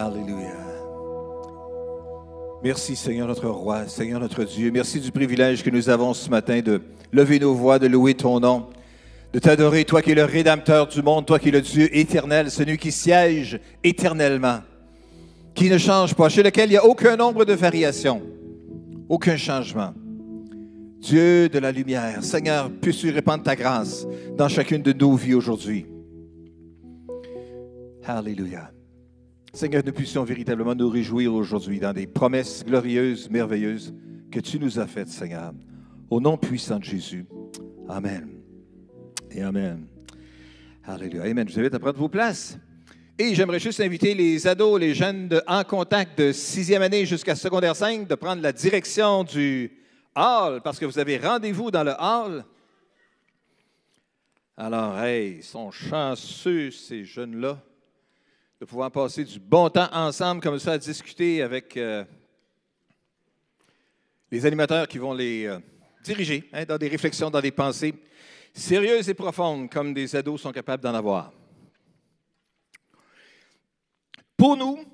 Alléluia. Merci Seigneur notre roi, Seigneur notre Dieu. Merci du privilège que nous avons ce matin de lever nos voix, de louer ton nom, de t'adorer, toi qui es le rédempteur du monde, toi qui es le Dieu éternel, celui qui siège éternellement, qui ne change pas, chez lequel il n'y a aucun nombre de variations, aucun changement. Dieu de la lumière, Seigneur, puisses-tu répandre ta grâce dans chacune de nos vies aujourd'hui. Alléluia. Seigneur, nous puissions véritablement nous réjouir aujourd'hui dans des promesses glorieuses, merveilleuses que tu nous as faites, Seigneur. Au nom puissant de Jésus. Amen. Et Amen. Alléluia. Amen. Je vous invite à prendre vos places. Et j'aimerais juste inviter les ados, les jeunes de, en contact de sixième année jusqu'à secondaire 5 de prendre la direction du hall parce que vous avez rendez-vous dans le hall. Alors, hey, ils sont chanceux, ces jeunes-là de pouvoir passer du bon temps ensemble comme ça à discuter avec euh, les animateurs qui vont les euh, diriger hein, dans des réflexions, dans des pensées sérieuses et profondes comme des ados sont capables d'en avoir. Pour nous,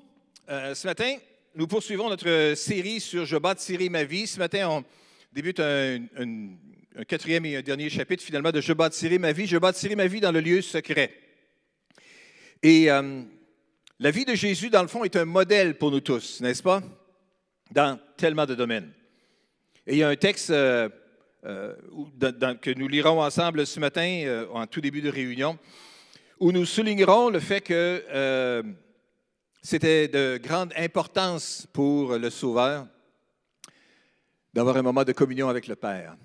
euh, ce matin, nous poursuivons notre série sur Je bâtirai ma vie. Ce matin, on débute un, un quatrième et un dernier chapitre finalement de Je bâtirai ma vie. Je bâtirai ma vie dans le lieu secret. Et la vie de Jésus, dans le fond, est un modèle pour nous tous, n'est-ce pas? Dans tellement de domaines. Et il y a un texte euh, euh, que nous lirons ensemble ce matin, euh, en tout début de réunion, où nous soulignerons le fait que c'était de grande importance pour le Sauveur d'avoir un moment de communion avec le Père.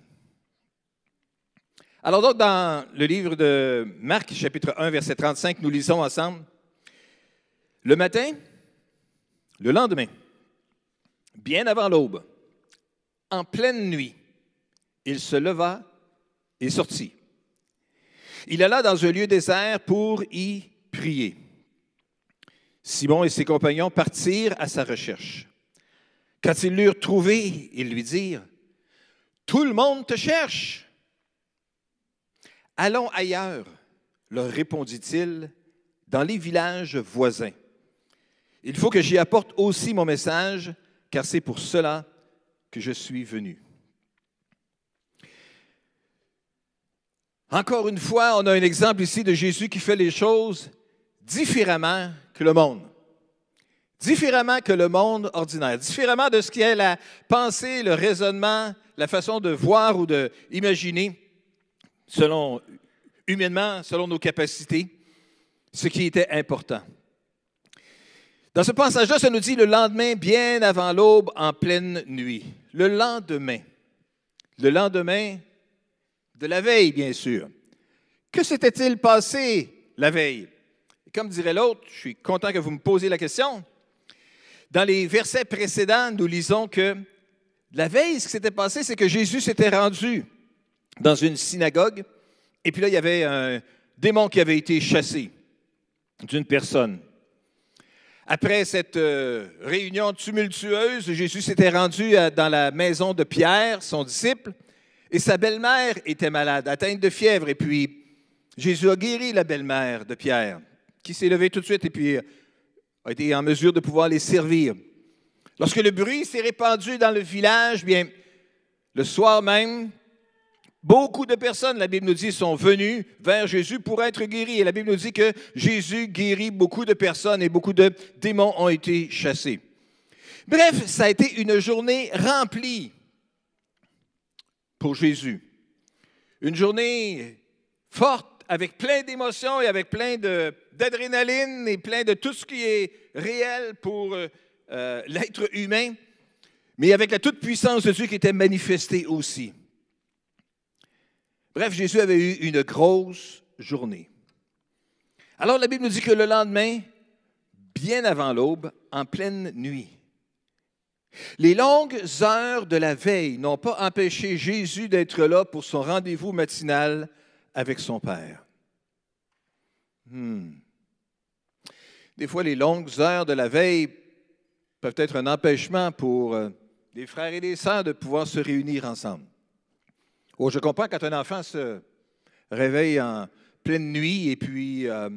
Alors donc, dans le livre de Marc, chapitre 1, verset 35, nous lisons ensemble. Le matin, le lendemain, bien avant l'aube, en pleine nuit, il se leva et sortit. Il alla dans un lieu désert pour y prier. Simon et ses compagnons partirent à sa recherche. Quand ils l'eurent trouvé, ils lui dirent, Tout le monde te cherche. Allons ailleurs, leur répondit-il, dans les villages voisins. Il faut que j'y apporte aussi mon message, car c'est pour cela que je suis venu. Encore une fois, on a un exemple ici de Jésus qui fait les choses différemment que le monde. Différemment que le monde ordinaire. Différemment de ce qui est la pensée, le raisonnement, la façon de voir ou d'imaginer, selon humainement, selon nos capacités, ce qui était important. Dans ce passage-là, ça nous dit le lendemain, bien avant l'aube, en pleine nuit. Le lendemain. Le lendemain de la veille, bien sûr. Que s'était-il passé la veille? Comme dirait l'autre, je suis content que vous me posiez la question. Dans les versets précédents, nous lisons que la veille, ce qui s'était passé, c'est que Jésus s'était rendu dans une synagogue, et puis là, il y avait un démon qui avait été chassé d'une personne. Après cette euh, réunion tumultueuse, Jésus s'était rendu dans la maison de Pierre, son disciple, et sa belle-mère était malade, atteinte de fièvre. Et puis, Jésus a guéri la belle-mère de Pierre, qui s'est levée tout de suite et puis a été en mesure de pouvoir les servir. Lorsque le bruit s'est répandu dans le village, bien, le soir même, Beaucoup de personnes, la Bible nous dit, sont venues vers Jésus pour être guéries. Et la Bible nous dit que Jésus guérit beaucoup de personnes et beaucoup de démons ont été chassés. Bref, ça a été une journée remplie pour Jésus. Une journée forte, avec plein d'émotions et avec plein d'adrénaline et plein de tout ce qui est réel pour euh, euh, l'être humain, mais avec la toute-puissance de Dieu qui était manifestée aussi. Bref, Jésus avait eu une grosse journée. Alors la Bible nous dit que le lendemain, bien avant l'aube, en pleine nuit, les longues heures de la veille n'ont pas empêché Jésus d'être là pour son rendez-vous matinal avec son Père. Hmm. Des fois, les longues heures de la veille peuvent être un empêchement pour euh, des frères et des sœurs de pouvoir se réunir ensemble. Oh, je comprends quand un enfant se réveille en pleine nuit et puis euh,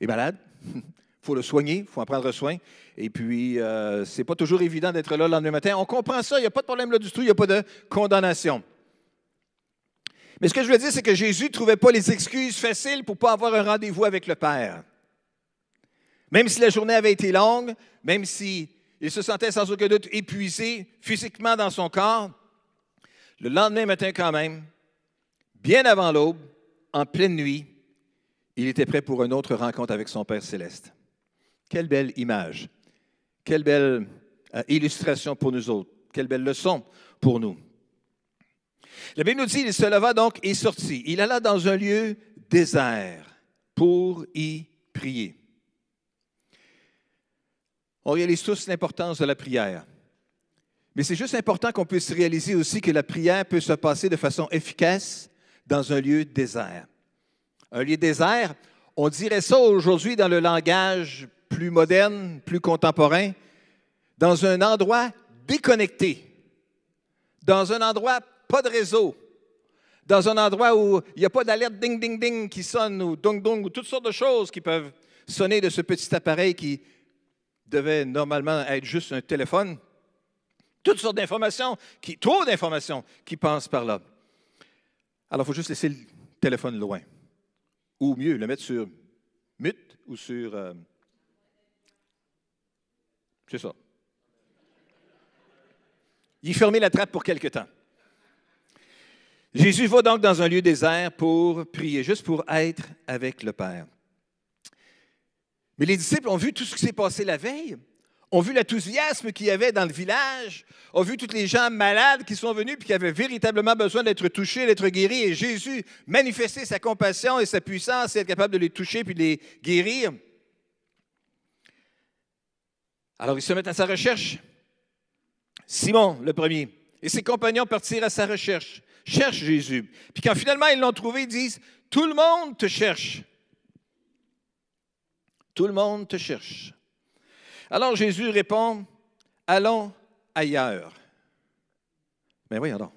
est malade. Il faut le soigner, il faut en prendre soin. Et puis, euh, ce n'est pas toujours évident d'être là le lendemain matin. On comprend ça, il n'y a pas de problème là du tout, il n'y a pas de condamnation. Mais ce que je veux dire, c'est que Jésus ne trouvait pas les excuses faciles pour ne pas avoir un rendez-vous avec le Père. Même si la journée avait été longue, même s'il se sentait sans aucun doute épuisé physiquement dans son corps, le lendemain matin quand même, bien avant l'aube, en pleine nuit, il était prêt pour une autre rencontre avec son Père céleste. Quelle belle image, quelle belle euh, illustration pour nous autres, quelle belle leçon pour nous. La Bible nous dit, il se leva donc et sortit. Il alla dans un lieu désert pour y prier. On réalise tous l'importance de la prière. Mais c'est juste important qu'on puisse réaliser aussi que la prière peut se passer de façon efficace dans un lieu désert. Un lieu désert, on dirait ça aujourd'hui dans le langage plus moderne, plus contemporain, dans un endroit déconnecté, dans un endroit pas de réseau, dans un endroit où il n'y a pas d'alerte ding ding ding qui sonne ou dong dong ou toutes sortes de choses qui peuvent sonner de ce petit appareil qui devait normalement être juste un téléphone. Toutes sortes d'informations, qui, trop d'informations qui passent par là. Alors, il faut juste laisser le téléphone loin. Ou mieux, le mettre sur mute ou sur. Euh, c'est ça. Il fermer la trappe pour quelque temps. Jésus va donc dans un lieu désert pour prier, juste pour être avec le Père. Mais les disciples ont vu tout ce qui s'est passé la veille, ont vu l'enthousiasme qu'il y avait dans le village, ont vu tous les gens malades qui sont venus et qui avaient véritablement besoin d'être touchés, d'être guéris. Et Jésus manifestait sa compassion et sa puissance et être capable de les toucher puis de les guérir. Alors ils se mettent à sa recherche. Simon, le premier, et ses compagnons partirent à sa recherche, cherchent Jésus. Puis quand finalement ils l'ont trouvé, ils disent, tout le monde te cherche. Tout le monde te cherche. Alors Jésus répond, allons ailleurs. Mais voyons donc.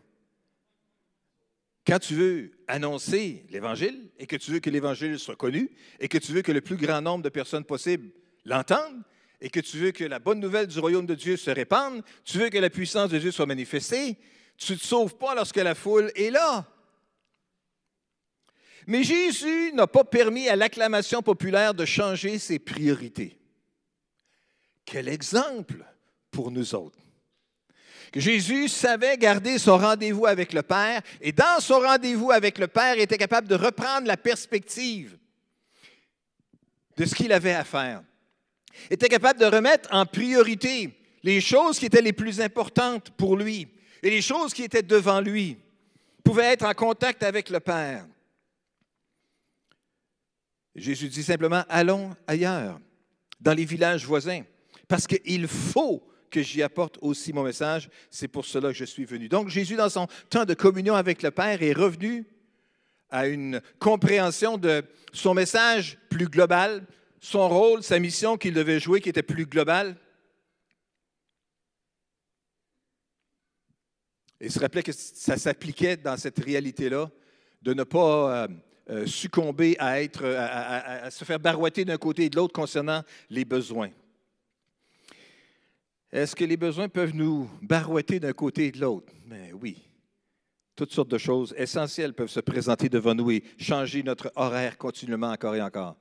Quand tu veux annoncer l'Évangile et que tu veux que l'Évangile soit connu et que tu veux que le plus grand nombre de personnes possible l'entendent et que tu veux que la bonne nouvelle du royaume de Dieu se répande, tu veux que la puissance de Dieu soit manifestée, tu ne te sauves pas lorsque la foule est là. Mais Jésus n'a pas permis à l'acclamation populaire de changer ses priorités. Quel exemple pour nous autres. Jésus savait garder son rendez-vous avec le Père et dans son rendez-vous avec le Père, était capable de reprendre la perspective de ce qu'il avait à faire. Il était capable de remettre en priorité les choses qui étaient les plus importantes pour lui et les choses qui étaient devant lui. Il pouvait être en contact avec le Père. Jésus dit simplement, allons ailleurs, dans les villages voisins, parce qu'il faut que j'y apporte aussi mon message. C'est pour cela que je suis venu. Donc Jésus, dans son temps de communion avec le Père, est revenu à une compréhension de son message plus global, son rôle, sa mission qu'il devait jouer qui était plus globale. Il se rappelait que ça s'appliquait dans cette réalité-là de ne pas euh, euh, succomber à, être, à, se faire barouetter d'un côté et de l'autre concernant les besoins. Est-ce que les besoins peuvent nous barouetter d'un côté et de l'autre? Mais oui. Toutes sortes de choses essentielles peuvent se présenter devant nous et changer notre horaire continuellement encore et encore.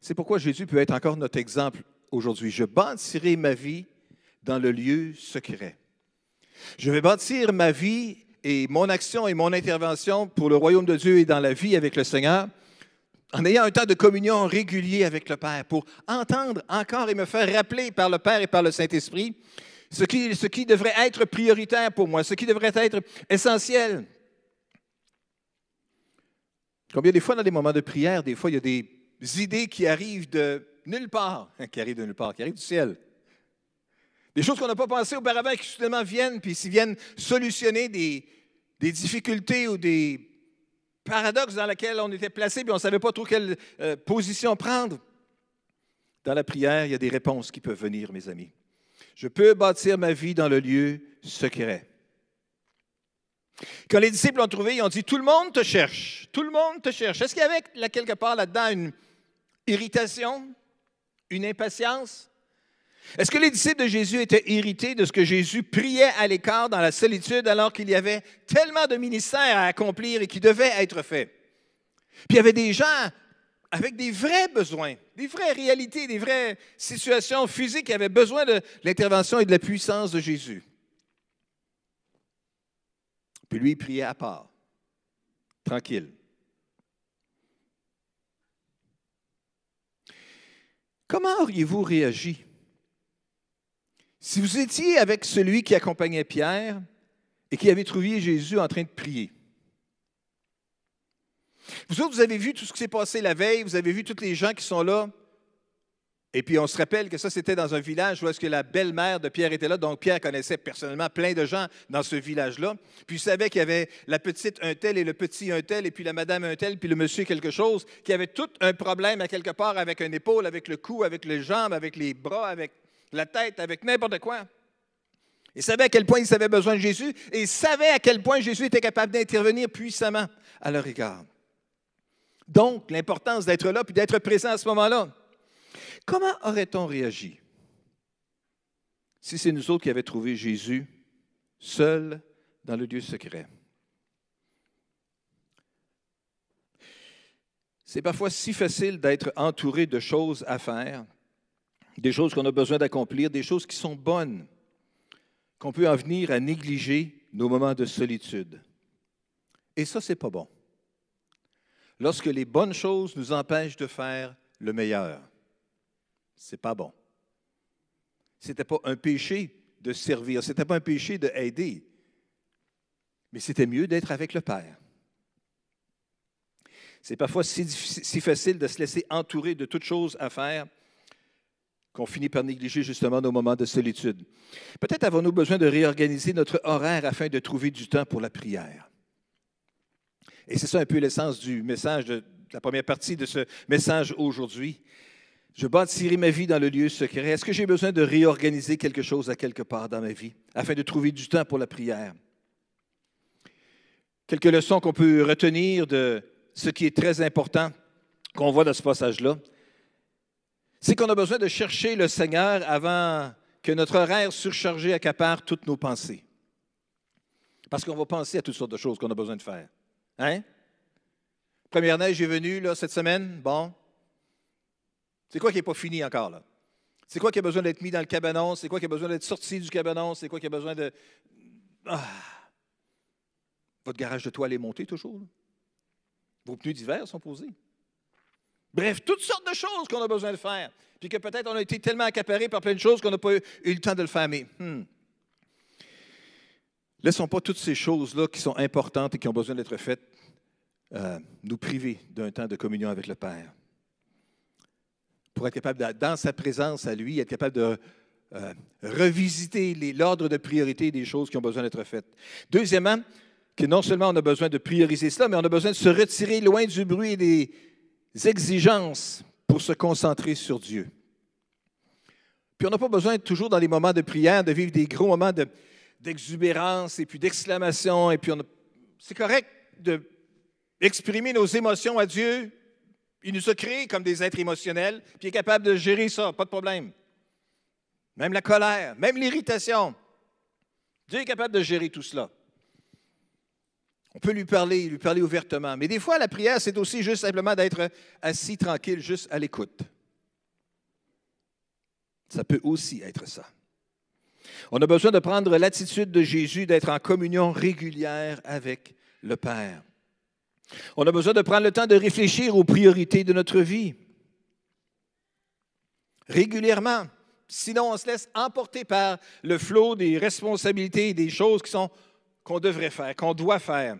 C'est pourquoi Jésus peut être encore notre exemple aujourd'hui. Je bâtirai ma vie dans le lieu secret. Je vais bâtir ma vie et mon action et mon intervention pour le royaume de Dieu et dans la vie avec le Seigneur, en ayant un temps de communion régulier avec le Père, pour entendre encore et me faire rappeler par le Père et par le Saint-Esprit ce qui, devrait être prioritaire pour moi, ce qui devrait être essentiel. Combien des fois dans des moments de prière, des fois il y a des idées qui arrivent de nulle part, qui arrivent de nulle part, qui arrivent du ciel. Des choses qu'on n'a pas pensées auparavant qui soudainement viennent, puis s'ils viennent solutionner des difficultés ou des paradoxes dans lesquels on était placé, puis on ne savait pas trop quelle euh, position prendre. Dans la prière, il y a des réponses qui peuvent venir, mes amis. Je peux bâtir ma vie dans le lieu secret. Quand les disciples l'ont trouvé, ils ont dit Tout le monde te cherche. Tout le monde te cherche. Est-ce qu'il y avait quelque part là-dedans une Irritation? Une impatience? Est-ce que les disciples de Jésus étaient irrités de ce que Jésus priait à l'écart dans la solitude alors qu'il y avait tellement de ministères à accomplir et qui devaient être faits? Puis il y avait des gens avec des vrais besoins, des vraies réalités, des vraies situations physiques qui avaient besoin de l'intervention et de la puissance de Jésus. Puis lui, il priait à part, tranquille. Comment auriez-vous réagi si vous étiez avec celui qui accompagnait Pierre et qui avait trouvé Jésus en train de prier? Vous autres, vous avez vu tout ce qui s'est passé la veille, vous avez vu tous les gens qui sont là, et puis on se rappelle que ça, c'était dans un village où est-ce que la belle-mère de Pierre était là. Donc Pierre connaissait personnellement plein de gens dans ce village-là. Puis il savait qu'il y avait la petite un tel et le petit un tel, et puis la madame un tel, puis le monsieur quelque chose, qui avait tout un problème à quelque part avec une épaule, avec le cou, avec les jambes, avec les bras, avec la tête, avec n'importe quoi. Il savait à quel point ils avaient besoin de Jésus et il savait à quel point Jésus était capable d'intervenir puissamment à leur égard. Donc, l'importance d'être là puis d'être présent à ce moment-là. Comment aurait-on réagi si c'est nous autres qui avions trouvé Jésus seul dans le lieu secret? C'est parfois si facile d'être entouré de choses à faire, des choses qu'on a besoin d'accomplir, des choses qui sont bonnes, qu'on peut en venir à négliger nos moments de solitude. Et ça, c'est pas bon. Lorsque les bonnes choses nous empêchent de faire le meilleur. C'est pas bon. C'était pas un péché de servir, c'était pas un péché d'aider, mais c'était mieux d'être avec le Père. C'est parfois si, si, facile de se laisser entourer de toutes choses à faire qu'on finit par négliger justement nos moments de solitude. Peut-être avons-nous besoin de réorganiser notre horaire afin de trouver du temps pour la prière. Et c'est ça un peu l'essence du message, de la première partie de ce message aujourd'hui. Je bâtirai ma vie dans le lieu secret. Est-ce que j'ai besoin de réorganiser quelque chose à quelque part dans ma vie afin de trouver du temps pour la prière? Quelques leçons qu'on peut retenir de ce qui est très important qu'on voit dans ce passage-là, c'est qu'on a besoin de chercher le Seigneur avant que notre horaire surchargé accapare toutes nos pensées. Parce qu'on va penser à toutes sortes de choses qu'on a besoin de faire. Hein? Première neige est venue là, cette semaine. Bon, c'est quoi qui n'est pas fini encore? C'est quoi qui a besoin d'être mis dans le cabanon? C'est quoi qui a besoin d'être sorti du cabanon? C'est quoi qui a besoin de. Ah! Votre garage de toile est monté toujours? Vos pneus d'hiver sont posés? Bref, toutes sortes de choses qu'on a besoin de faire. Puis que peut-être on a été tellement accaparé par plein de choses qu'on n'a pas eu, le temps de le faire. Mais hmm. laissons pas toutes ces choses-là qui sont importantes et qui ont besoin d'être faites euh, nous priver d'un temps de communion avec le Père pour être capable, dans sa présence à lui, être capable de euh, revisiter l'ordre de priorité des choses qui ont besoin d'être faites. Deuxièmement, que non seulement on a besoin de prioriser cela, mais on a besoin de se retirer loin du bruit et des exigences pour se concentrer sur Dieu. Puis on n'a pas besoin toujours dans les moments de prière de vivre des gros moments d'exubérance et puis d'exclamation. Et puis c'est correct d'exprimer nos émotions à Dieu, il nous a créés comme des êtres émotionnels, puis il est capable de gérer ça, pas de problème. Même la colère, même l'irritation. Dieu est capable de gérer tout cela. On peut lui parler, lui parler ouvertement. Mais des fois, la prière, c'est aussi juste simplement d'être assis tranquille, juste à l'écoute. Ça peut aussi être ça. On a besoin de prendre l'attitude de Jésus, d'être en communion régulière avec le Père. On a besoin de prendre le temps de réfléchir aux priorités de notre vie. Régulièrement. Sinon, on se laisse emporter par le flot des responsabilités et des choses qui sont qu'on devrait faire, qu'on doit faire.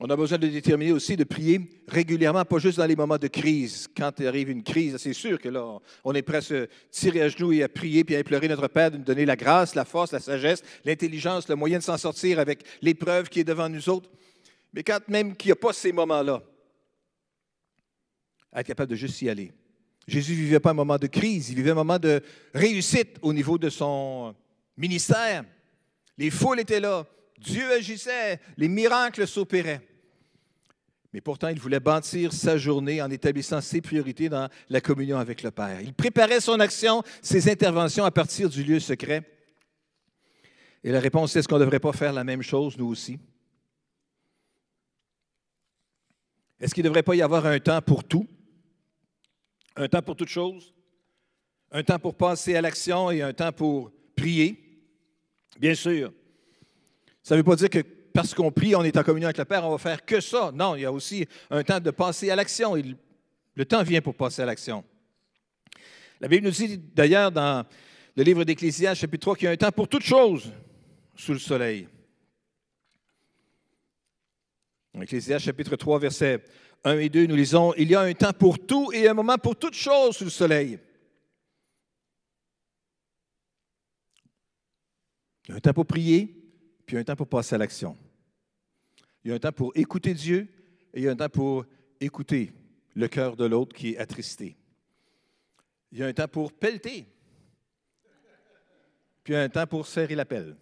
On a besoin de déterminer aussi de prier régulièrement, pas juste dans les moments de crise. Quand arrive une crise, c'est sûr que là, on est prêt à se tirer à genoux et à prier puis à implorer notre Père de nous donner la grâce, la force, la sagesse, l'intelligence, le moyen de s'en sortir avec l'épreuve qui est devant nous autres. Mais quand même qu'il n'y a pas ces moments-là, être capable de juste y aller. Jésus ne vivait pas un moment de crise, il vivait un moment de réussite au niveau de son ministère. Les foules étaient là, Dieu agissait, les miracles s'opéraient. Mais pourtant, il voulait bâtir sa journée en établissant ses priorités dans la communion avec le Père. Il préparait son action, ses interventions à partir du lieu secret. Et la réponse, c'est est-ce qu'on ne devrait pas faire la même chose, nous aussi? Est-ce qu'il ne devrait pas y avoir un temps pour tout? Un temps pour toute chose? Un temps pour passer à l'action et un temps pour prier? Bien sûr. Ça ne veut pas dire que parce qu'on prie, on est en communion avec le Père, on va faire que ça. Non, il y a aussi un temps de passer à l'action. Le temps vient pour passer à l'action. La Bible nous dit d'ailleurs dans le livre d'Ecclésias, chapitre 3, qu'il y a un temps pour toute chose sous le soleil. En Ecclésias, chapitre 3, versets 1 et 2, nous lisons Il y a un temps pour tout et un moment pour toute chose sous le soleil. Il y a un temps pour prier, puis un temps pour passer à l'action. Il y a un temps pour écouter Dieu et il y a un temps pour écouter le cœur de l'autre qui est attristé. Il y a un temps pour pelleter, puis un temps pour serrer la pelle.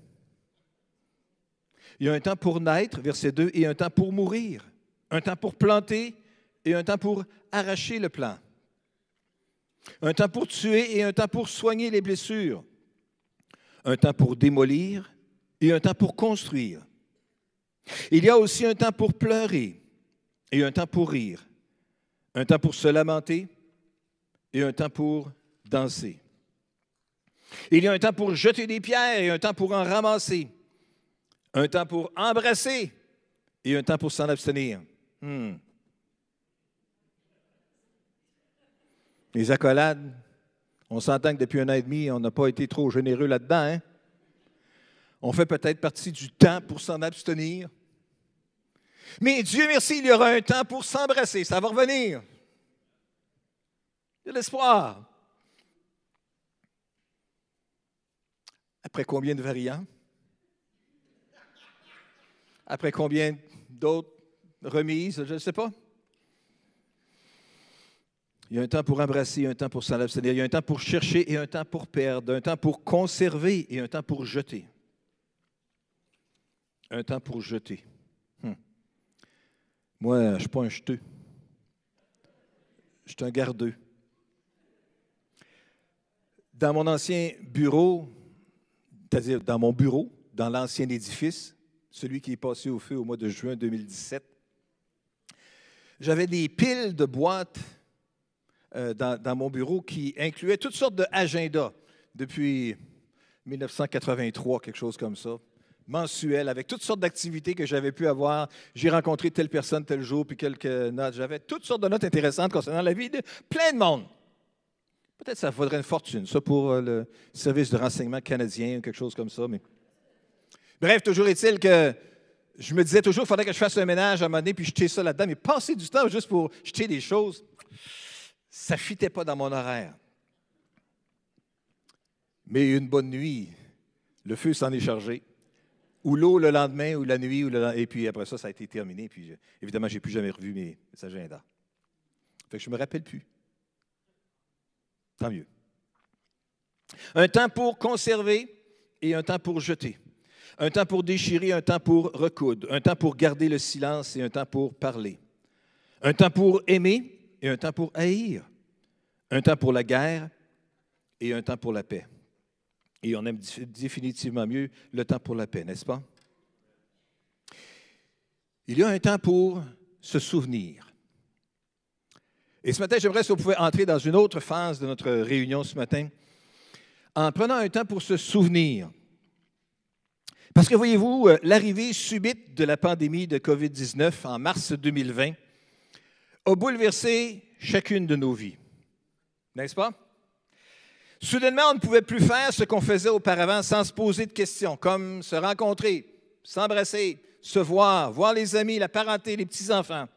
Il y a un temps pour naître, verset 2, et un temps pour mourir. Un temps pour planter et un temps pour arracher le plant. Un temps pour tuer et un temps pour soigner les blessures. Un temps pour démolir et un temps pour construire. Il y a aussi un temps pour pleurer et un temps pour rire, un temps pour se lamenter et un temps pour danser. Il y a un temps pour jeter des pierres et un temps pour en ramasser, un temps pour embrasser et un temps pour s'en abstenir. Hmm. Les accolades, on s'entend que depuis un an et demi, on n'a pas été trop généreux là-dedans. Hein? On fait peut-être partie du temps pour s'en abstenir. Mais Dieu merci, il y aura un temps pour s'embrasser. Ça va revenir. Il y a l'espoir. Après combien de variants? Après combien d'autres remises? Je ne sais pas. Il y a un temps pour embrasser, un temps pour s'en abstenir. Il y a un temps pour chercher et un temps pour perdre. Un temps pour conserver et un temps pour jeter un temps pour jeter. Hmm. Moi, je ne suis pas un jeteux. Je suis un gardeux. Dans mon ancien bureau, c'est-à-dire dans mon bureau, dans l'ancien édifice, celui qui est passé au feu au mois de juin 2017, j'avais des piles de boîtes euh, dans, mon bureau qui incluaient toutes sortes d'agendas depuis 1983, quelque chose comme ça mensuel avec toutes sortes d'activités que j'avais pu avoir. J'ai rencontré telle personne tel jour, puis quelques notes. J'avais toutes sortes de notes intéressantes concernant la vie de plein de monde. Peut-être ça faudrait une fortune, ça pour euh, le service de renseignement canadien ou quelque chose comme ça. Mais... Bref, toujours est-il que je me disais toujours qu'il faudrait que je fasse un ménage à un moment donné, puis jeter ça là-dedans. Mais passer du temps juste pour jeter des choses, ça ne fitait pas dans mon horaire. Mais une bonne nuit, le feu s'en est chargé ou l'eau le lendemain, ou la nuit, ou le, et puis après ça, ça a été terminé. Puis évidemment, je n'ai plus jamais revu mes, agendas. Fait que je ne me rappelle plus. Tant mieux. Un temps pour conserver et un temps pour jeter. Un temps pour déchirer, un temps pour recoudre. Un temps pour garder le silence et un temps pour parler. Un temps pour aimer et un temps pour haïr. Un temps pour la guerre et un temps pour la paix. Et on aime définitivement mieux le temps pour la paix, n'est-ce pas? Il y a un temps pour se souvenir. Et ce matin, j'aimerais si vous pouvez entrer dans une autre phase de notre réunion ce matin en prenant un temps pour se souvenir. Parce que voyez-vous, euh, l'arrivée subite de la pandémie de COVID-19 en mars 2020 a bouleversé chacune de nos vies. N'est-ce pas? Soudainement, on ne pouvait plus faire ce qu'on faisait auparavant sans se poser de questions, comme se rencontrer, s'embrasser, se voir, voir les amis, la parenté, les petits-enfants.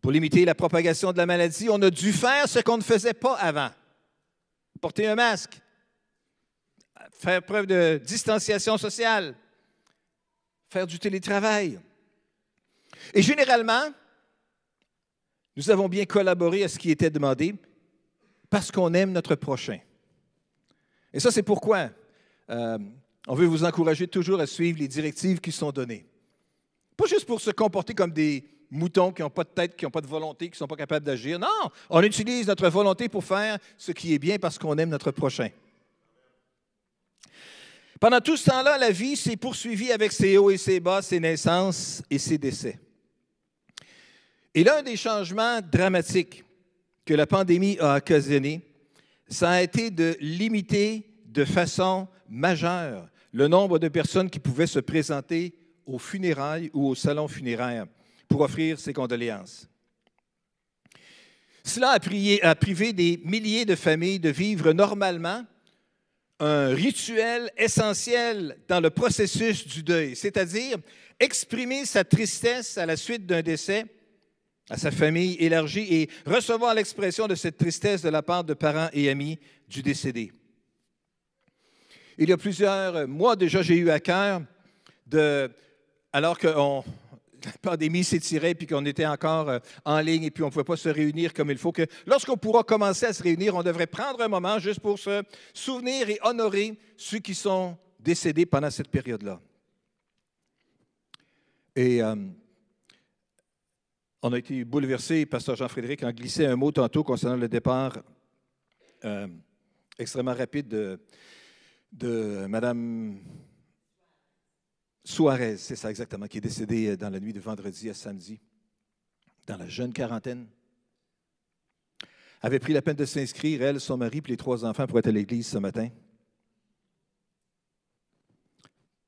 Pour limiter la propagation de la maladie, on a dû faire ce qu'on ne faisait pas avant. Porter un masque, faire preuve de distanciation sociale, faire du télétravail. Et généralement, nous avons bien collaboré à ce qui était demandé, parce qu'on aime notre prochain. Et ça, c'est pourquoi euh, on veut vous encourager toujours à suivre les directives qui sont données. Pas juste pour se comporter comme des moutons qui n'ont pas de tête, qui n'ont pas de volonté, qui ne sont pas capables d'agir. Non, on utilise notre volonté pour faire ce qui est bien parce qu'on aime notre prochain. Pendant tout ce temps-là, la vie s'est poursuivie avec ses hauts et ses bas, ses naissances et ses décès. Et l'un des changements dramatiques que la pandémie a occasionné, ça a été de limiter de façon majeure le nombre de personnes qui pouvaient se présenter aux funérailles ou au salon funéraire pour offrir ses condoléances. Cela a, privé des milliers de familles de vivre normalement un rituel essentiel dans le processus du deuil, c'est-à-dire exprimer sa tristesse à la suite d'un décès à sa famille élargie et recevoir l'expression de cette tristesse de la part de parents et amis du décédé. Il y a plusieurs mois déjà, j'ai eu à cœur de, alors que la pandémie s'étirait puis qu'on était encore euh, en ligne et puis on ne pouvait pas se réunir comme il faut, que lorsqu'on pourra commencer à se réunir, on devrait prendre un moment juste pour se souvenir et honorer ceux qui sont décédés pendant cette période-là. Et euh, on a été bouleversé, Pasteur Jean-Frédéric a glissé un mot tantôt concernant le départ euh, extrêmement rapide de, Mme Suarez, c'est ça exactement, qui est décédée dans la nuit de vendredi à samedi, dans la jeune quarantaine. Avait pris la peine de s'inscrire, elle, son mari, puis les trois enfants pour être à l'église ce matin.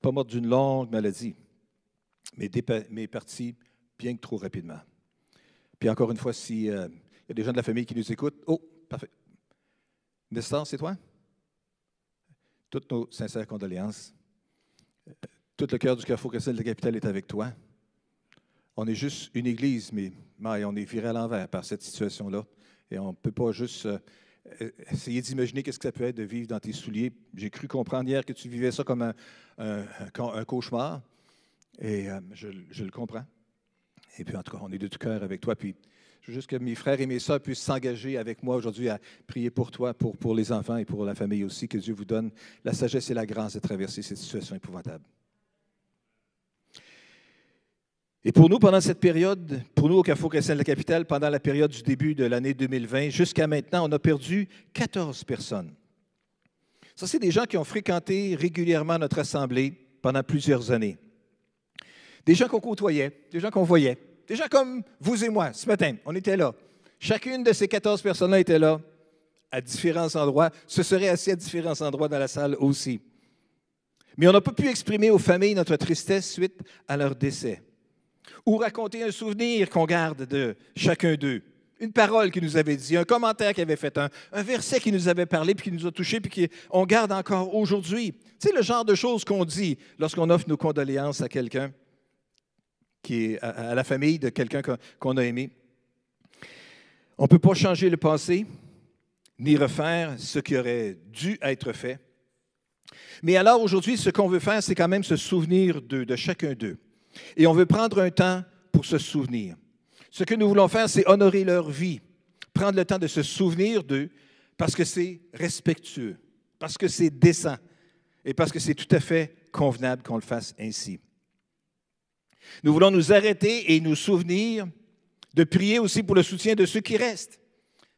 Pas morte d'une longue maladie, mais, mais partie bien que trop rapidement. Puis encore une fois, s'il euh, y a des gens de la famille qui nous écoutent, oh, parfait. Nestor, c'est toi? Toutes nos sincères condoléances. Euh, tout le cœur du Carrefour chrétien de la capitale est avec toi. On est juste une église, mais, on est viré à l'envers par cette situation-là. Et on ne peut pas juste euh, essayer d'imaginer qu'est-ce que ça peut être de vivre dans tes souliers. J'ai cru comprendre hier que tu vivais ça comme un, cauchemar. Et je, le comprends. Et puis, en tout cas, on est de tout cœur avec toi. Puis, je veux juste que mes frères et mes sœurs puissent s'engager avec moi aujourd'hui à prier pour toi, pour, pour les enfants et pour la famille aussi. Que Dieu vous donne la sagesse et la grâce de traverser cette situation épouvantable. Et pour nous, pendant cette période, pour nous au Carrefour chrétien de la capitale, pendant la période du début de l'année 2020, jusqu'à maintenant, on a perdu 14 personnes. Ça, c'est des gens qui ont fréquenté régulièrement notre assemblée pendant plusieurs années. Des gens qu'on côtoyait, des gens qu'on voyait, des gens comme vous et moi ce matin. On était là. Chacune de ces 14 personnes-là était là à différents endroits. Ce serait assis à différents endroits dans la salle aussi. Mais on n'a pas pu exprimer aux familles notre tristesse suite à leur décès. Ou raconter un souvenir qu'on garde de chacun d'eux. Une parole qu'il nous avait dit, un commentaire qu'il avait fait, un, un verset qui nous avait parlé, puis qui nous a touchés, puis qu'on garde encore aujourd'hui. Sais, le genre de choses qu'on dit lorsqu'on offre nos condoléances à quelqu'un qui est à, la famille de quelqu'un qu'on a aimé. On ne peut pas changer le passé, ni refaire ce qui aurait dû être fait. Mais alors aujourd'hui, ce qu'on veut faire, c'est quand même se souvenir de, de chacun d'eux. Et on veut prendre un temps pour se souvenir. Ce que nous voulons faire, c'est honorer leur vie, prendre le temps de se souvenir d'eux, parce que c'est respectueux, parce que c'est décent et parce que c'est tout à fait convenable qu'on le fasse ainsi. Nous voulons nous arrêter et nous souvenir de prier aussi pour le soutien de ceux qui restent,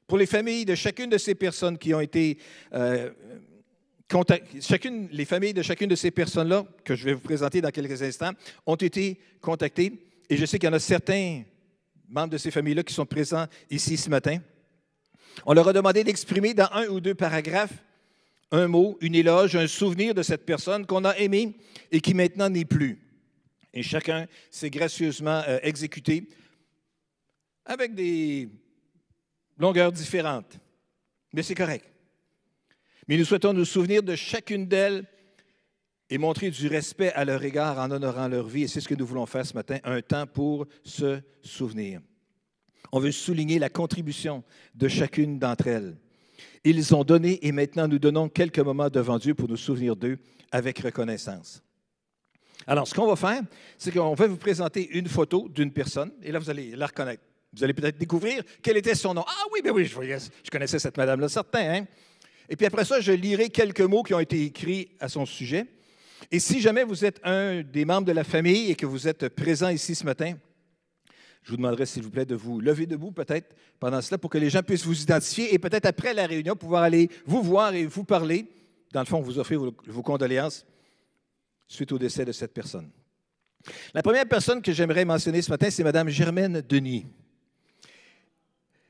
pour les familles de chacune de ces personnes qui ont été euh, chacune, les familles de chacune de ces personnes-là, que je vais vous présenter dans quelques instants, ont été contactées. Et je sais qu'il y en a certains membres de ces familles-là qui sont présents ici ce matin. On leur a demandé d'exprimer dans un ou deux paragraphes un mot, une éloge, un souvenir de cette personne qu'on a aimée et qui maintenant n'est plus. Et chacun s'est gracieusement euh, exécuté avec des longueurs différentes. Mais c'est correct. Mais nous souhaitons nous souvenir de chacune d'elles et montrer du respect à leur égard en honorant leur vie. Et c'est ce que nous voulons faire ce matin, un temps pour se souvenir. On veut souligner la contribution de chacune d'entre elles. Ils ont donné et maintenant nous donnons quelques moments devant Dieu pour nous souvenir d'eux avec reconnaissance. Alors, ce qu'on va faire, c'est qu'on va vous présenter une photo d'une personne, et là, vous allez la reconnaître. Vous allez peut-être découvrir quel était son nom. Ah oui, ben oui, je, je connaissais cette madame-là, certain. Hein? Et puis après ça, je lirai quelques mots qui ont été écrits à son sujet. Et si jamais vous êtes un des membres de la famille et que vous êtes présent ici ce matin, je vous demanderai, s'il vous plaît, de vous lever debout peut-être pendant cela pour que les gens puissent vous identifier et peut-être après la réunion pouvoir aller vous voir et vous parler. Dans le fond, vous offrir vos, vos condoléances suite au décès de cette personne. La première personne que j'aimerais mentionner ce matin, c'est Mme Germaine Denis.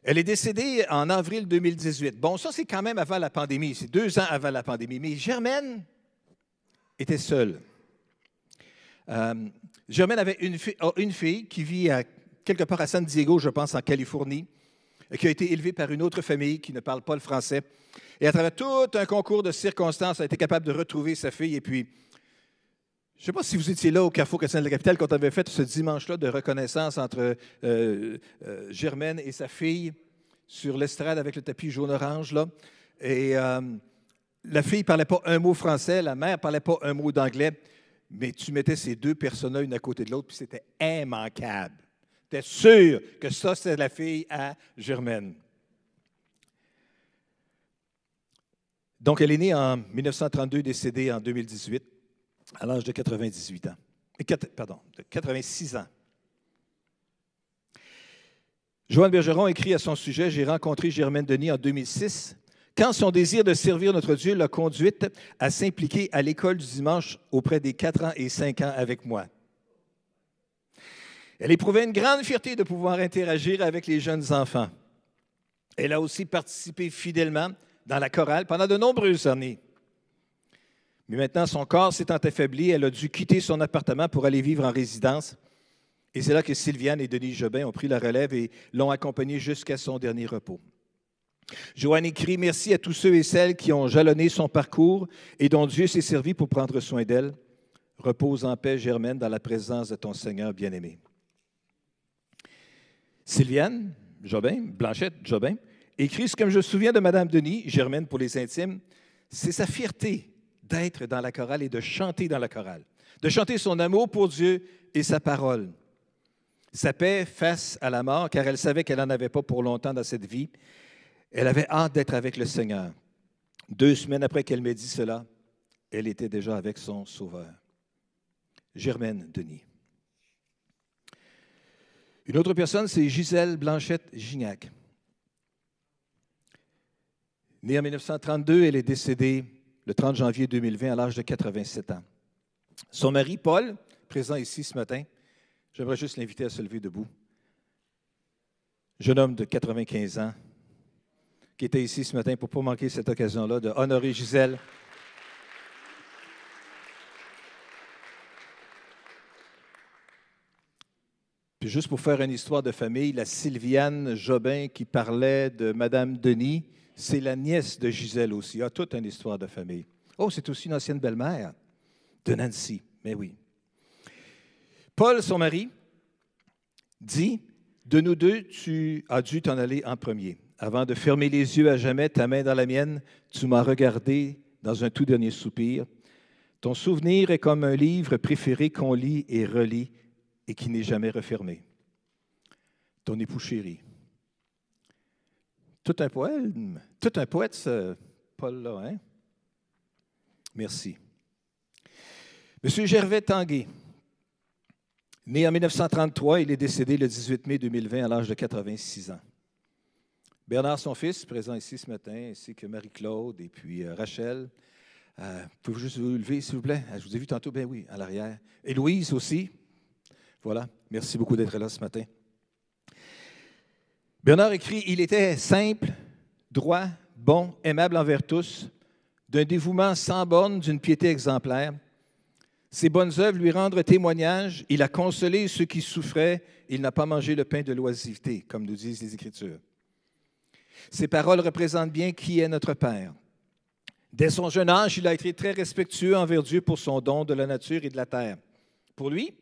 Elle est décédée en avril 2018. Bon, ça, c'est quand même avant la pandémie. C'est deux ans avant la pandémie. Mais Germaine était seule. Euh, Germaine avait oh, une fille, qui vit quelque part à San Diego, je pense, en Californie, qui a été élevée par une autre famille qui ne parle pas le français. Et à travers tout un concours de circonstances, elle a été capable de retrouver sa fille. Et puis, je ne sais pas si vous étiez là au Carrefour Christian de la Capitale quand on avait fait ce dimanche-là de reconnaissance entre euh, euh, Germaine et sa fille sur l'estrade avec le tapis jaune-orange. Et euh, la fille ne parlait pas un mot français, la mère ne parlait pas un mot d'anglais, mais tu mettais ces deux personnes-là une à côté de l'autre, puis c'était immanquable. Tu es sûr que ça, c'est la fille à Germaine? Donc, elle est née en 1932, décédée en 2018, à l'âge de 98 ans. Pardon, de 86 ans. Joanne Bergeron écrit à son sujet J'ai rencontré Germaine Denis en 2006 quand son désir de servir notre Dieu l'a conduite à s'impliquer à l'école du dimanche auprès des 4 ans et 5 ans avec moi. Elle éprouvait une grande fierté de pouvoir interagir avec les jeunes enfants. Elle a aussi participé fidèlement dans la chorale pendant de nombreuses années. Mais maintenant, son corps s'étant affaibli, elle a dû quitter son appartement pour aller vivre en résidence. Et c'est là que Sylviane et Denis Jobin ont pris la relève et l'ont accompagnée jusqu'à son dernier repos. Joanne écrit Merci à tous ceux et celles qui ont jalonné son parcours et dont Dieu s'est servi pour prendre soin d'elle. Repose en paix, Germaine, dans la présence de ton Seigneur bien-aimé. Sylviane Jobin, Blanchette Jobin, écrit ce que je me souviens de Madame Denis, Germaine pour les intimes, c'est sa fierté d'être dans la chorale et de chanter dans la chorale, de chanter son amour pour Dieu et sa parole. Sa paix face à la mort, car elle savait qu'elle n'en avait pas pour longtemps dans cette vie, elle avait hâte d'être avec le Seigneur. Deux semaines après qu'elle m'ait dit cela, elle était déjà avec son Sauveur. Germaine Denis. Une autre personne, c'est Gisèle Blanchette Gignac. Née en 1932, elle est décédée le 30 janvier 2020 à l'âge de 87 ans. Son mari, Paul, présent ici ce matin, j'aimerais juste l'inviter à se lever debout. Jeune homme de 95 ans, qui était ici ce matin pour ne pas manquer cette occasion-là de honorer Gisèle. Puis juste pour faire une histoire de famille, la Sylviane Jobin qui parlait de Madame Denis, c'est la nièce de Gisèle aussi. Il y a toute une histoire de famille. Oh, c'est aussi une ancienne belle-mère de Nancy. Mais oui. Paul, son mari, dit De nous deux, tu as dû t'en aller en premier. Avant de fermer les yeux à jamais, ta main dans la mienne, tu m'as regardé dans un tout dernier soupir. Ton souvenir est comme un livre préféré qu'on lit et relit et qui n'est jamais refermé. Ton époux chéri. Tout un poème, tout un poète, ce Paul-là, hein? Merci. Monsieur Gervais Tanguay, né en 1933, il est décédé le 18 mai 2020 à l'âge de 86 ans. Bernard, son fils, présent ici ce matin, ainsi que Marie-Claude et puis euh, Rachel. Euh, Pouvez-vous juste vous lever, s'il vous plaît? Je vous ai vu tantôt, ben oui, à l'arrière. Et Louise aussi. Voilà. Merci beaucoup d'être là ce matin. Bernard écrit Il était simple, droit, bon, aimable envers tous, d'un dévouement sans borne, d'une piété exemplaire. Ses bonnes œuvres lui rendent témoignage. Il a consolé ceux qui souffraient. Il n'a pas mangé le pain de l'oisiveté, comme nous disent les Écritures. Ces paroles représentent bien qui est notre Père. Dès son jeune âge, il a été très respectueux envers Dieu pour son don de la nature et de la terre. Pour lui,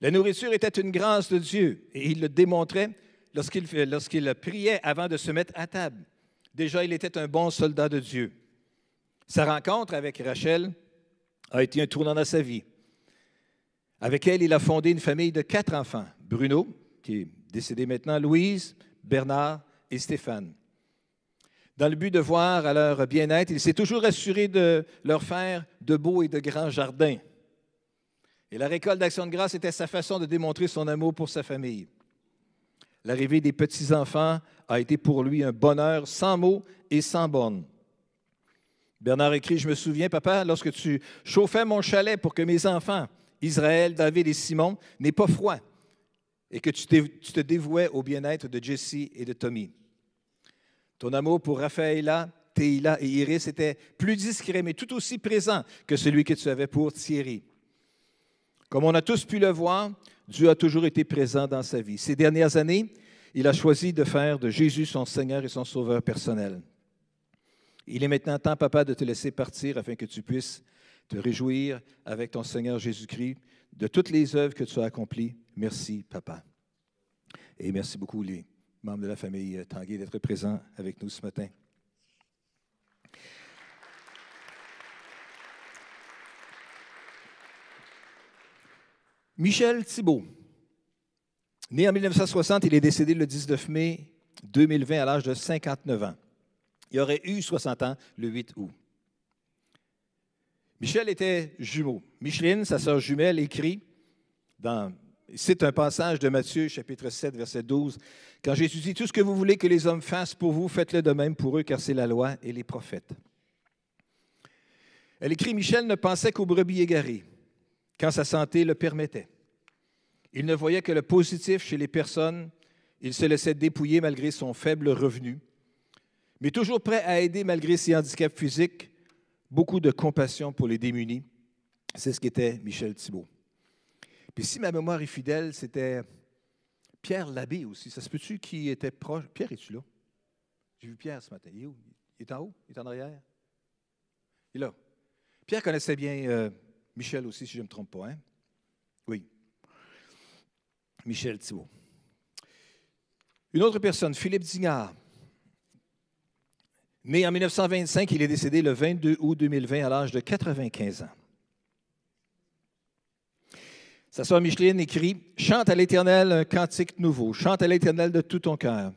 la nourriture était une grâce de Dieu et il le démontrait lorsqu'il priait avant de se mettre à table. Déjà, il était un bon soldat de Dieu. Sa rencontre avec Rachel a été un tournant dans sa vie. Avec elle, il a fondé une famille de quatre enfants. Bruno, qui est décédé maintenant, Louise, Bernard et Stéphane dans le but de voir à leur bien-être. Il s'est toujours assuré de leur faire de beaux et de grands jardins. Et la récolte d'action de grâce était sa façon de démontrer son amour pour sa famille. L'arrivée des petits-enfants a été pour lui un bonheur sans mots et sans bornes. Bernard écrit, Je me souviens, papa, lorsque tu chauffais mon chalet pour que mes enfants, Israël, David et Simon, n'aient pas froid et que tu te dévouais au bien-être de Jessie et de Tommy. Ton amour pour Raphaëla, Théila et Iris était plus discret, mais tout aussi présent que celui que tu avais pour Thierry. Comme on a tous pu le voir, Dieu a toujours été présent dans sa vie. Ces dernières années, il a choisi de faire de Jésus son Seigneur et son Sauveur personnel. Il est maintenant temps, papa, de te laisser partir afin que tu puisses te réjouir avec ton Seigneur Jésus-Christ de toutes les œuvres que tu as accomplies. Merci, papa. Et merci beaucoup, les membres de la famille Tanguay, d'être présents avec nous ce matin. Michel Thibault, né en 1960, il est décédé le 19 mai 2020 à l'âge de 59 ans. Il aurait eu 60 ans le 8 août. Michel était jumeau. Micheline, sa sœur jumelle, écrit dans c'est un passage de Matthieu, chapitre 7, verset 12. Quand Jésus dit Tout ce que vous voulez que les hommes fassent pour vous, faites-le de même pour eux, car c'est la loi et les prophètes. Elle écrit Michel ne pensait qu'aux brebis égarées, quand sa santé le permettait. Il ne voyait que le positif chez les personnes. Il se laissait dépouiller malgré son faible revenu. Mais toujours prêt à aider malgré ses handicaps physiques, beaucoup de compassion pour les démunis. C'est ce qu'était Michel Thibault. Puis si ma mémoire est fidèle, c'était Pierre Labbé aussi. Ça se peut-tu qui était proche? Pierre, es-tu là? J'ai vu Pierre ce matin. Il est où? Il est en haut? Il est en arrière? Il est là. Pierre connaissait bien euh, Michel aussi, si je ne me trompe pas. Hein? Oui. Michel Thibault. Une autre personne, Philippe Dignard. Né en 1925, il est décédé le 22 août 2020 à l'âge de 95 ans. Sa sœur Micheline écrit Chante à l'Éternel un cantique nouveau. Chante à l'Éternel de tout ton cœur.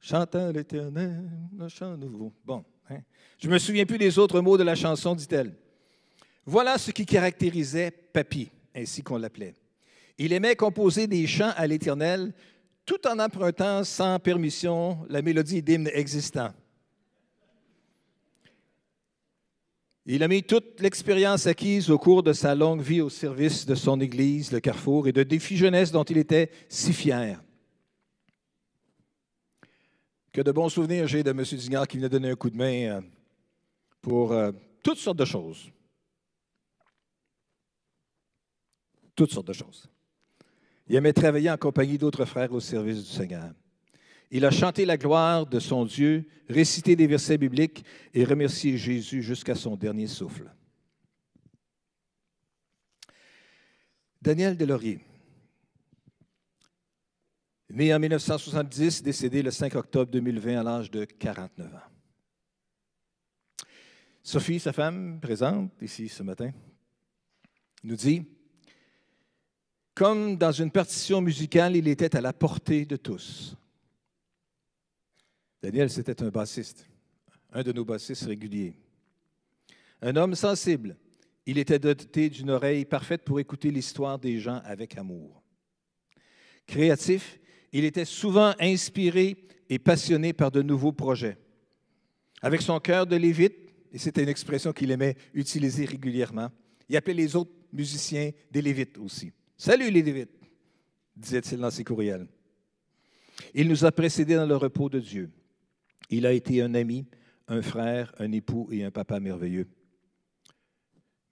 Chante à l'Éternel un chant nouveau. Bon, hein? je ne me souviens plus des autres mots de la chanson, dit-elle. Voilà ce qui caractérisait Papy, ainsi qu'on l'appelait. Il aimait composer des chants à l'Éternel tout en empruntant sans permission la mélodie d'hymne existant. Il a mis toute l'expérience acquise au cours de sa longue vie au service de son Église, le Carrefour, et de défis jeunesse dont il était si fier. Que de bons souvenirs j'ai de M. Dignard qui venait donner un coup de main euh, pour euh, toutes sortes de choses. Toutes sortes de choses. Il aimait travailler en compagnie d'autres frères au service du Seigneur. Il a chanté la gloire de son Dieu, récité des versets bibliques et remercié Jésus jusqu'à son dernier souffle. Daniel Delaurier, né en 1970, décédé le 5 octobre 2020 à l'âge de 49 ans. Sophie, sa femme, présente ici ce matin, nous dit comme dans une partition musicale, il était à la portée de tous. Daniel, c'était un bassiste, un de nos bassistes réguliers. Un homme sensible. Il était doté d'une oreille parfaite pour écouter l'histoire des gens avec amour. Créatif, il était souvent inspiré et passionné par de nouveaux projets. Avec son cœur de lévite, et c'était une expression qu'il aimait utiliser régulièrement, il appelait les autres musiciens des lévites aussi. Salut les Lévites, disait-il dans ses courriels. Il nous a précédés dans le repos de Dieu. Il a été un ami, un frère, un époux et un papa merveilleux.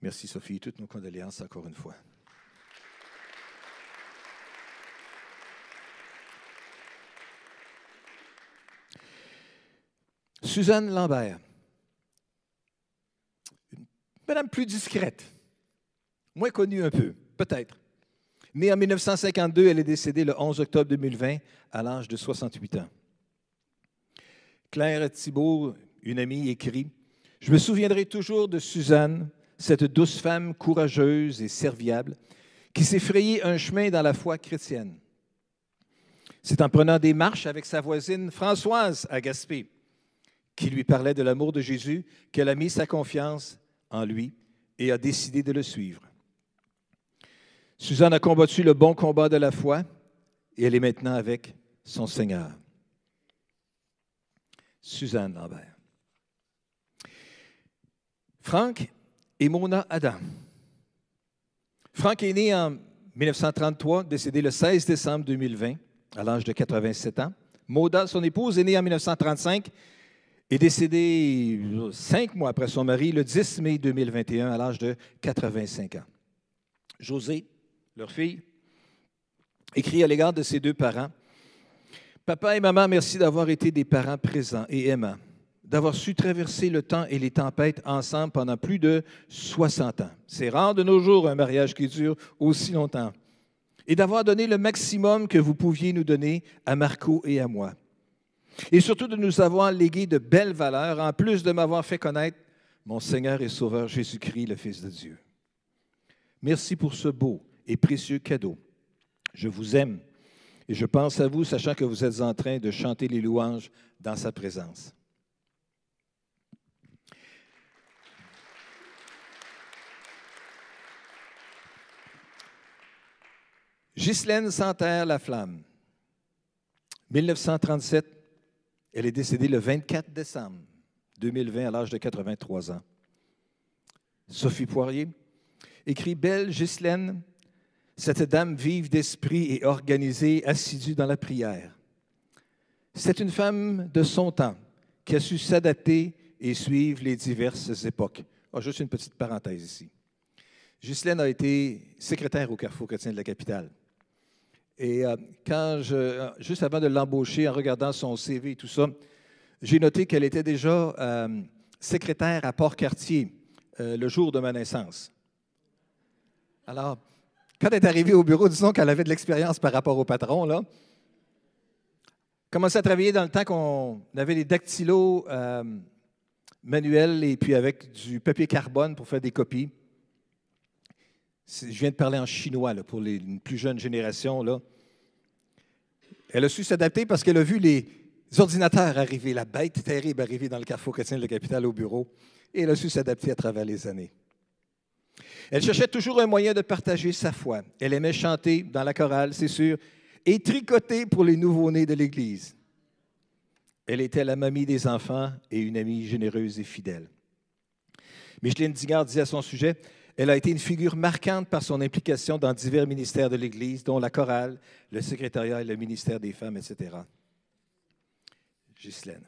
Merci Sophie, toutes nos condoléances encore une fois. Suzanne Lambert, une madame plus discrète, moins connue un peu, peut-être. Née en 1952, elle est décédée le 11 octobre 2020 à l'âge de 68 ans. Claire Thibault, une amie, écrit Je me souviendrai toujours de Suzanne, cette douce femme courageuse et serviable qui s'est frayée un chemin dans la foi chrétienne. C'est en prenant des marches avec sa voisine Françoise à Gaspé, qui lui parlait de l'amour de Jésus, qu'elle a mis sa confiance en lui et a décidé de le suivre. Suzanne a combattu le bon combat de la foi et elle est maintenant avec son Seigneur. Suzanne Lambert. Franck et Mona Adam. Franck est né en 1933, décédé le 16 décembre 2020 à l'âge de 87 ans. Mona, son épouse, est née en 1935 et décédée cinq mois après son mari, le 10 mai 2021, à l'âge de 85 ans. José, leur fille, écrit à l'égard de ses deux parents Papa et maman, merci d'avoir été des parents présents et aimants, d'avoir su traverser le temps et les tempêtes ensemble pendant plus de 60 ans. C'est rare de nos jours un mariage qui dure aussi longtemps. Et d'avoir donné le maximum que vous pouviez nous donner à Marco et à moi. Et surtout de nous avoir légué de belles valeurs, en plus de m'avoir fait connaître mon Seigneur et Sauveur Jésus-Christ, le Fils de Dieu. Merci pour ce beau et précieux cadeau. Je vous aime et je pense à vous, sachant que vous êtes en train de chanter les louanges dans sa présence. Ghislaine Santerre Laflamme, 1937, elle est décédée le 24 décembre 2020 à l'âge de 83 ans. Sophie Poirier écrit Belle Ghislaine, cette dame vive d'esprit et organisée, assidue dans la prière. C'est une femme de son temps qui a su s'adapter et suivre les diverses époques. Oh, juste une petite parenthèse ici. Ghislaine a été secrétaire au Carrefour chrétien de la capitale. Et euh, quand je, euh, juste avant de l'embaucher, en regardant son CV et tout ça, j'ai noté qu'elle était déjà euh, secrétaire à Port-Cartier le jour de ma naissance. Alors, quand elle est arrivée au bureau, disons qu'elle avait de l'expérience par rapport au patron, là. Commençait à travailler dans le temps qu'on avait des dactylos euh, manuels et puis avec du papier carbone pour faire des copies. Je viens de parler en chinois là, pour les plus jeunes générations. Elle a su s'adapter parce qu'elle a vu les ordinateurs arriver, la bête terrible arriver dans le carrefour chrétien de la capitale au bureau, et elle a su s'adapter à travers les années. Elle cherchait toujours un moyen de partager sa foi. Elle aimait chanter dans la chorale, c'est sûr, et tricoter pour les nouveaux-nés de l'Église. Elle était la mamie des enfants et une amie généreuse et fidèle. Micheline Digard disait à son sujet, elle a été une figure marquante par son implication dans divers ministères de l'Église, dont la chorale, le secrétariat et le ministère des femmes, etc. Ghislaine.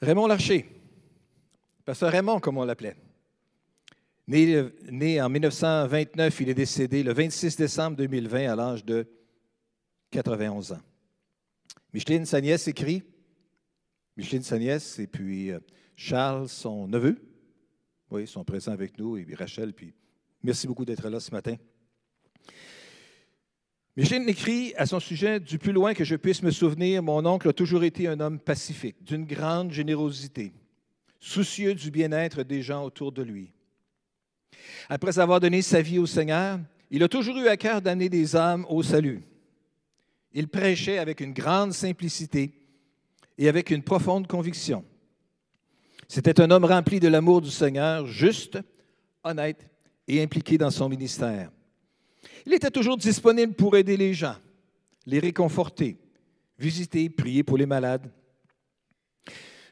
Raymond Larcher, pasteur Raymond, comme on l'appelait. Né, en 1929, il est décédé le 26 décembre 2020 à l'âge de 91 ans. Micheline, sa nièce, écrit. Micheline, sa nièce, et puis euh, Charles, son neveu. Oui, ils sont présents avec nous, et puis Rachel, puis merci beaucoup d'être là ce matin. Micheline écrit à son sujet Du plus loin que je puisse me souvenir, mon oncle a toujours été un homme pacifique, d'une grande générosité, soucieux du bien-être des gens autour de lui. Après avoir donné sa vie au Seigneur, il a toujours eu à cœur d'amener des âmes au salut. Il prêchait avec une grande simplicité et avec une profonde conviction. C'était un homme rempli de l'amour du Seigneur, juste, honnête et impliqué dans son ministère. Il était toujours disponible pour aider les gens, les réconforter, visiter, prier pour les malades.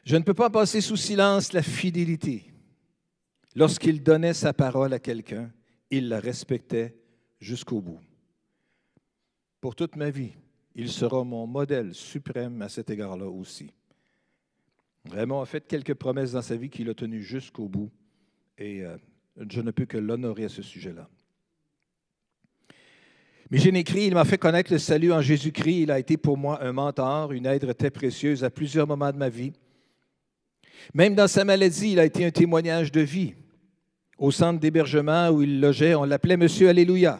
Je ne peux pas passer sous silence la fidélité. Lorsqu'il donnait sa parole à quelqu'un, il la respectait jusqu'au bout. Pour toute ma vie, il sera mon modèle suprême à cet égard-là aussi. Raymond a fait quelques promesses dans sa vie qu'il a tenues jusqu'au bout et euh, je ne peux que l'honorer à ce sujet-là. Mais j'ai écrit, il m'a fait connaître le salut en Jésus-Christ. Il a été pour moi un mentor, une aide très précieuse à plusieurs moments de ma vie. Même dans sa maladie, il a été un témoignage de vie. Au centre d'hébergement où il logeait, on l'appelait Monsieur Alléluia,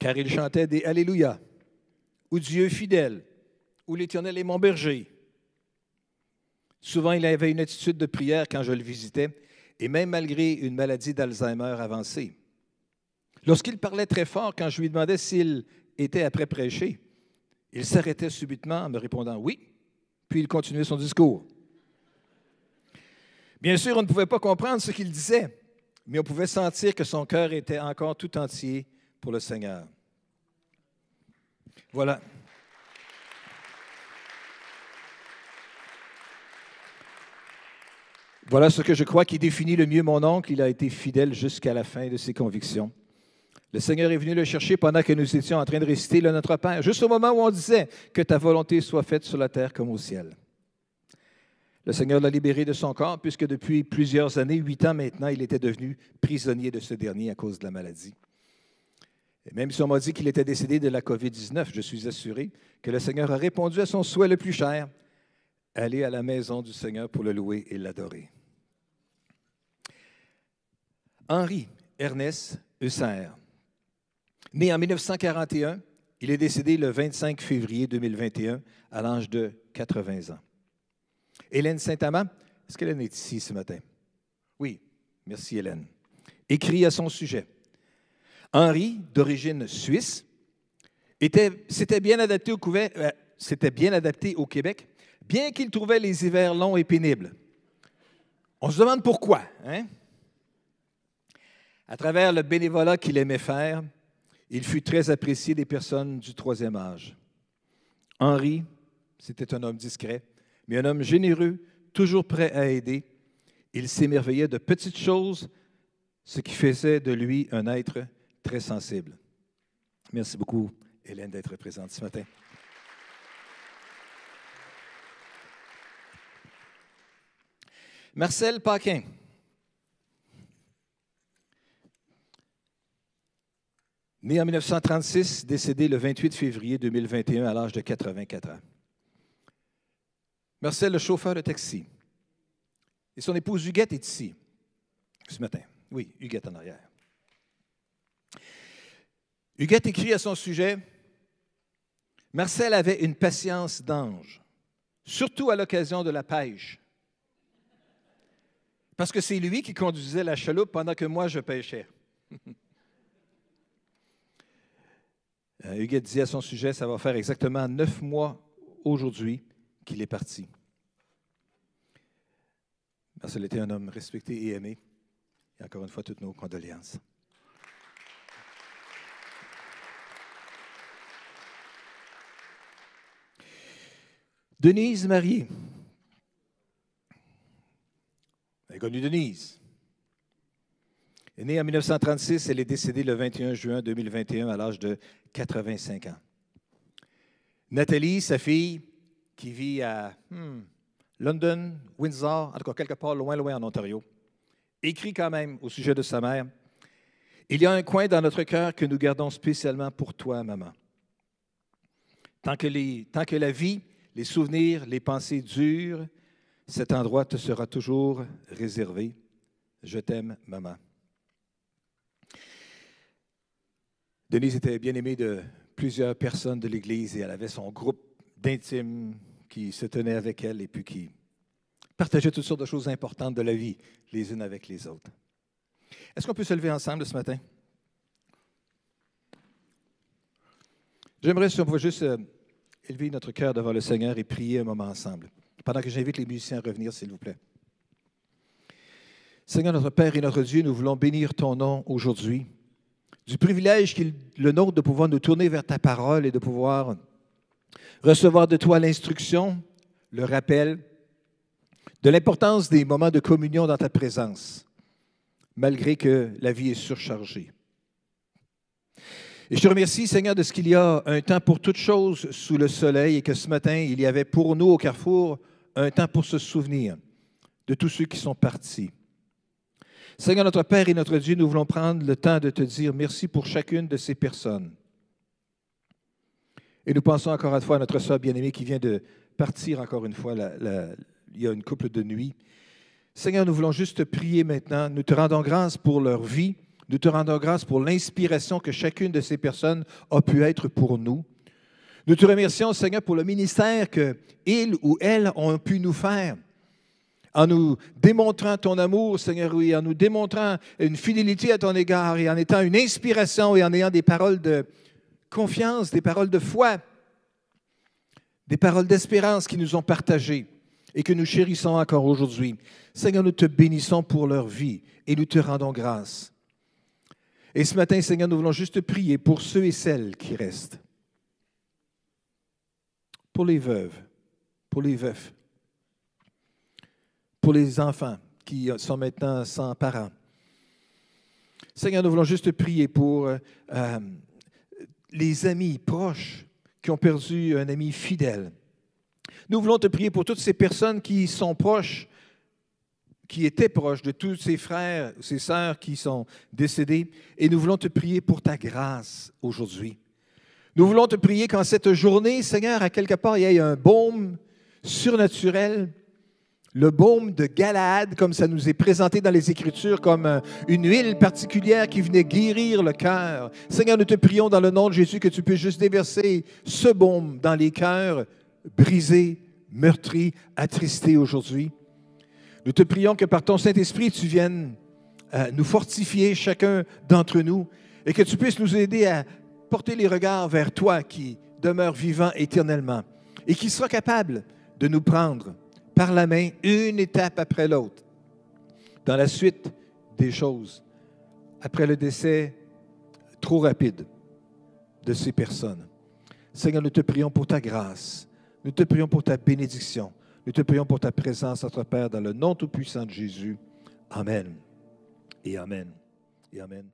car il chantait des Alléluia, ou Dieu fidèle, ou l'Éternel est mon berger. Souvent, il avait une attitude de prière quand je le visitais, et même malgré une maladie d'Alzheimer avancée. Lorsqu'il parlait très fort, quand je lui demandais s'il était après prêcher, il s'arrêtait subitement en me répondant oui, puis il continuait son discours. Bien sûr, on ne pouvait pas comprendre ce qu'il disait, mais on pouvait sentir que son cœur était encore tout entier pour le Seigneur. Voilà. Voilà ce que je crois qui définit le mieux mon oncle. Il a été fidèle jusqu'à la fin de ses convictions. Le Seigneur est venu le chercher pendant que nous étions en train de réciter le Notre Père, juste au moment où on disait que ta volonté soit faite sur la terre comme au ciel. Le Seigneur l'a libéré de son corps, puisque depuis plusieurs années, huit ans maintenant, il était devenu prisonnier de ce dernier à cause de la maladie. Et même si on m'a dit qu'il était décédé de la COVID-19, je suis assuré que le Seigneur a répondu à son souhait le plus cher, aller à la maison du Seigneur pour le louer et l'adorer. Henri Ernest Husser, né en 1941, il est décédé le 25 février 2021 à l'âge de 80 ans. Hélène Saint-Amand, est-ce qu'Hélène est ici ce matin? Oui, merci Hélène. Écrit à son sujet. Henri, d'origine suisse, s'était bien, adapté au euh, bien adapté au Québec, bien qu'il trouvait les hivers longs et pénibles. On se demande pourquoi. Hein? À travers le bénévolat qu'il aimait faire, il fut très apprécié des personnes du troisième âge. Henri, c'était un homme discret, mais un homme généreux, toujours prêt à aider. Il s'émerveillait de petites choses, ce qui faisait de lui un être très sensible. Merci beaucoup, Hélène, d'être présente ce matin. Marcel Paquin. Né en 1936, décédé le 28 février 2021 à l'âge de 84 ans. Marcel, le chauffeur de taxi. Et son épouse Huguette est ici ce matin. Oui, Huguette en arrière. Huguette écrit à son sujet Marcel avait une patience d'ange, surtout à l'occasion de la pêche. Parce que c'est lui qui conduisait la chaloupe pendant que moi je pêchais. Euh, Huguette dit à son sujet, ça va faire exactement neuf mois aujourd'hui qu'il est parti. Marcel était un homme respecté et aimé. Et encore une fois, toutes nos condoléances. Denise Marie. Vous avez connu Denise? Née en 1936, elle est décédée le 21 juin 2021 à l'âge de 85 ans. Nathalie, sa fille, qui vit à hmm, London, Windsor, en tout cas quelque part loin, loin en Ontario, écrit quand même au sujet de sa mère Il y a un coin dans notre cœur que nous gardons spécialement pour toi, maman. Tant que, tant que la vie, les souvenirs, les pensées durent, cet endroit te sera toujours réservé. Je t'aime, maman. Denise était bien aimée de plusieurs personnes de l'Église et elle avait son groupe d'intimes qui se tenait avec elle et puis qui partageait toutes sortes de choses importantes de la vie les unes avec les autres. Est-ce qu'on peut se lever ensemble ce matin? J'aimerais, si on pouvait juste euh, élever notre cœur devant le Seigneur et prier un moment ensemble, pendant que j'invite les musiciens à revenir, s'il vous plaît. Seigneur notre Père et notre Dieu, nous voulons bénir ton nom aujourd'hui du privilège qu'il le nôtre de pouvoir nous tourner vers ta parole et de pouvoir recevoir de toi l'instruction, le rappel, de l'importance des moments de communion dans ta présence, malgré que la vie est surchargée. Et je te remercie, Seigneur, de ce qu'il y a un temps pour toutes choses sous le soleil et que ce matin, il y avait pour nous au carrefour un temps pour se souvenir de tous ceux qui sont partis. Seigneur notre Père et notre Dieu, nous voulons prendre le temps de te dire merci pour chacune de ces personnes. Et nous pensons encore une fois à notre soeur bien-aimée qui vient de partir encore une fois il y a une couple de nuits. Seigneur, nous voulons juste prier maintenant. Nous te rendons grâce pour leur vie. Nous te rendons grâce pour l'inspiration que chacune de ces personnes a pu être pour nous. Nous te remercions, Seigneur, pour le ministère qu'ils ou elles ont pu nous faire en nous démontrant ton amour, Seigneur, oui, en nous démontrant une fidélité à ton égard et en étant une inspiration et en ayant des paroles de confiance, des paroles de foi, des paroles d'espérance qui nous ont partagées. et que nous chérissons encore aujourd'hui. Seigneur, nous te bénissons pour leur vie et nous te rendons grâce. Et ce matin, Seigneur, nous voulons juste prier pour ceux et celles qui restent. Pour les veuves, pour les veufs, pour les enfants qui sont maintenant sans parents. Seigneur, nous voulons juste prier pour euh, les amis proches qui ont perdu un ami fidèle. Nous voulons te prier pour toutes ces personnes qui sont proches, qui étaient proches de tous ces frères, ces sœurs qui sont décédés. Et nous voulons te prier pour ta grâce aujourd'hui. Nous voulons te prier qu'en cette journée, Seigneur, à quelque part, il y ait un baume surnaturel le baume de Galaad, comme ça nous est présenté dans les Écritures, comme euh, une huile particulière qui venait guérir le cœur. Seigneur, nous te prions dans le nom de Jésus que tu puisses juste déverser ce baume dans les cœurs brisés, meurtris, attristés aujourd'hui. Nous te prions que par ton Saint-Esprit, tu viennes euh, nous fortifier chacun d'entre nous et que tu puisses nous aider à porter les regards vers toi qui demeure vivant éternellement et qui sera capable de nous prendre par la main, une étape après l'autre, dans la suite des choses, après le décès trop rapide de ces personnes. Seigneur, nous te prions pour ta grâce, nous te prions pour ta bénédiction, nous te prions pour ta présence, notre Père, dans le nom tout-puissant de Jésus. Amen. Et Amen. Et Amen.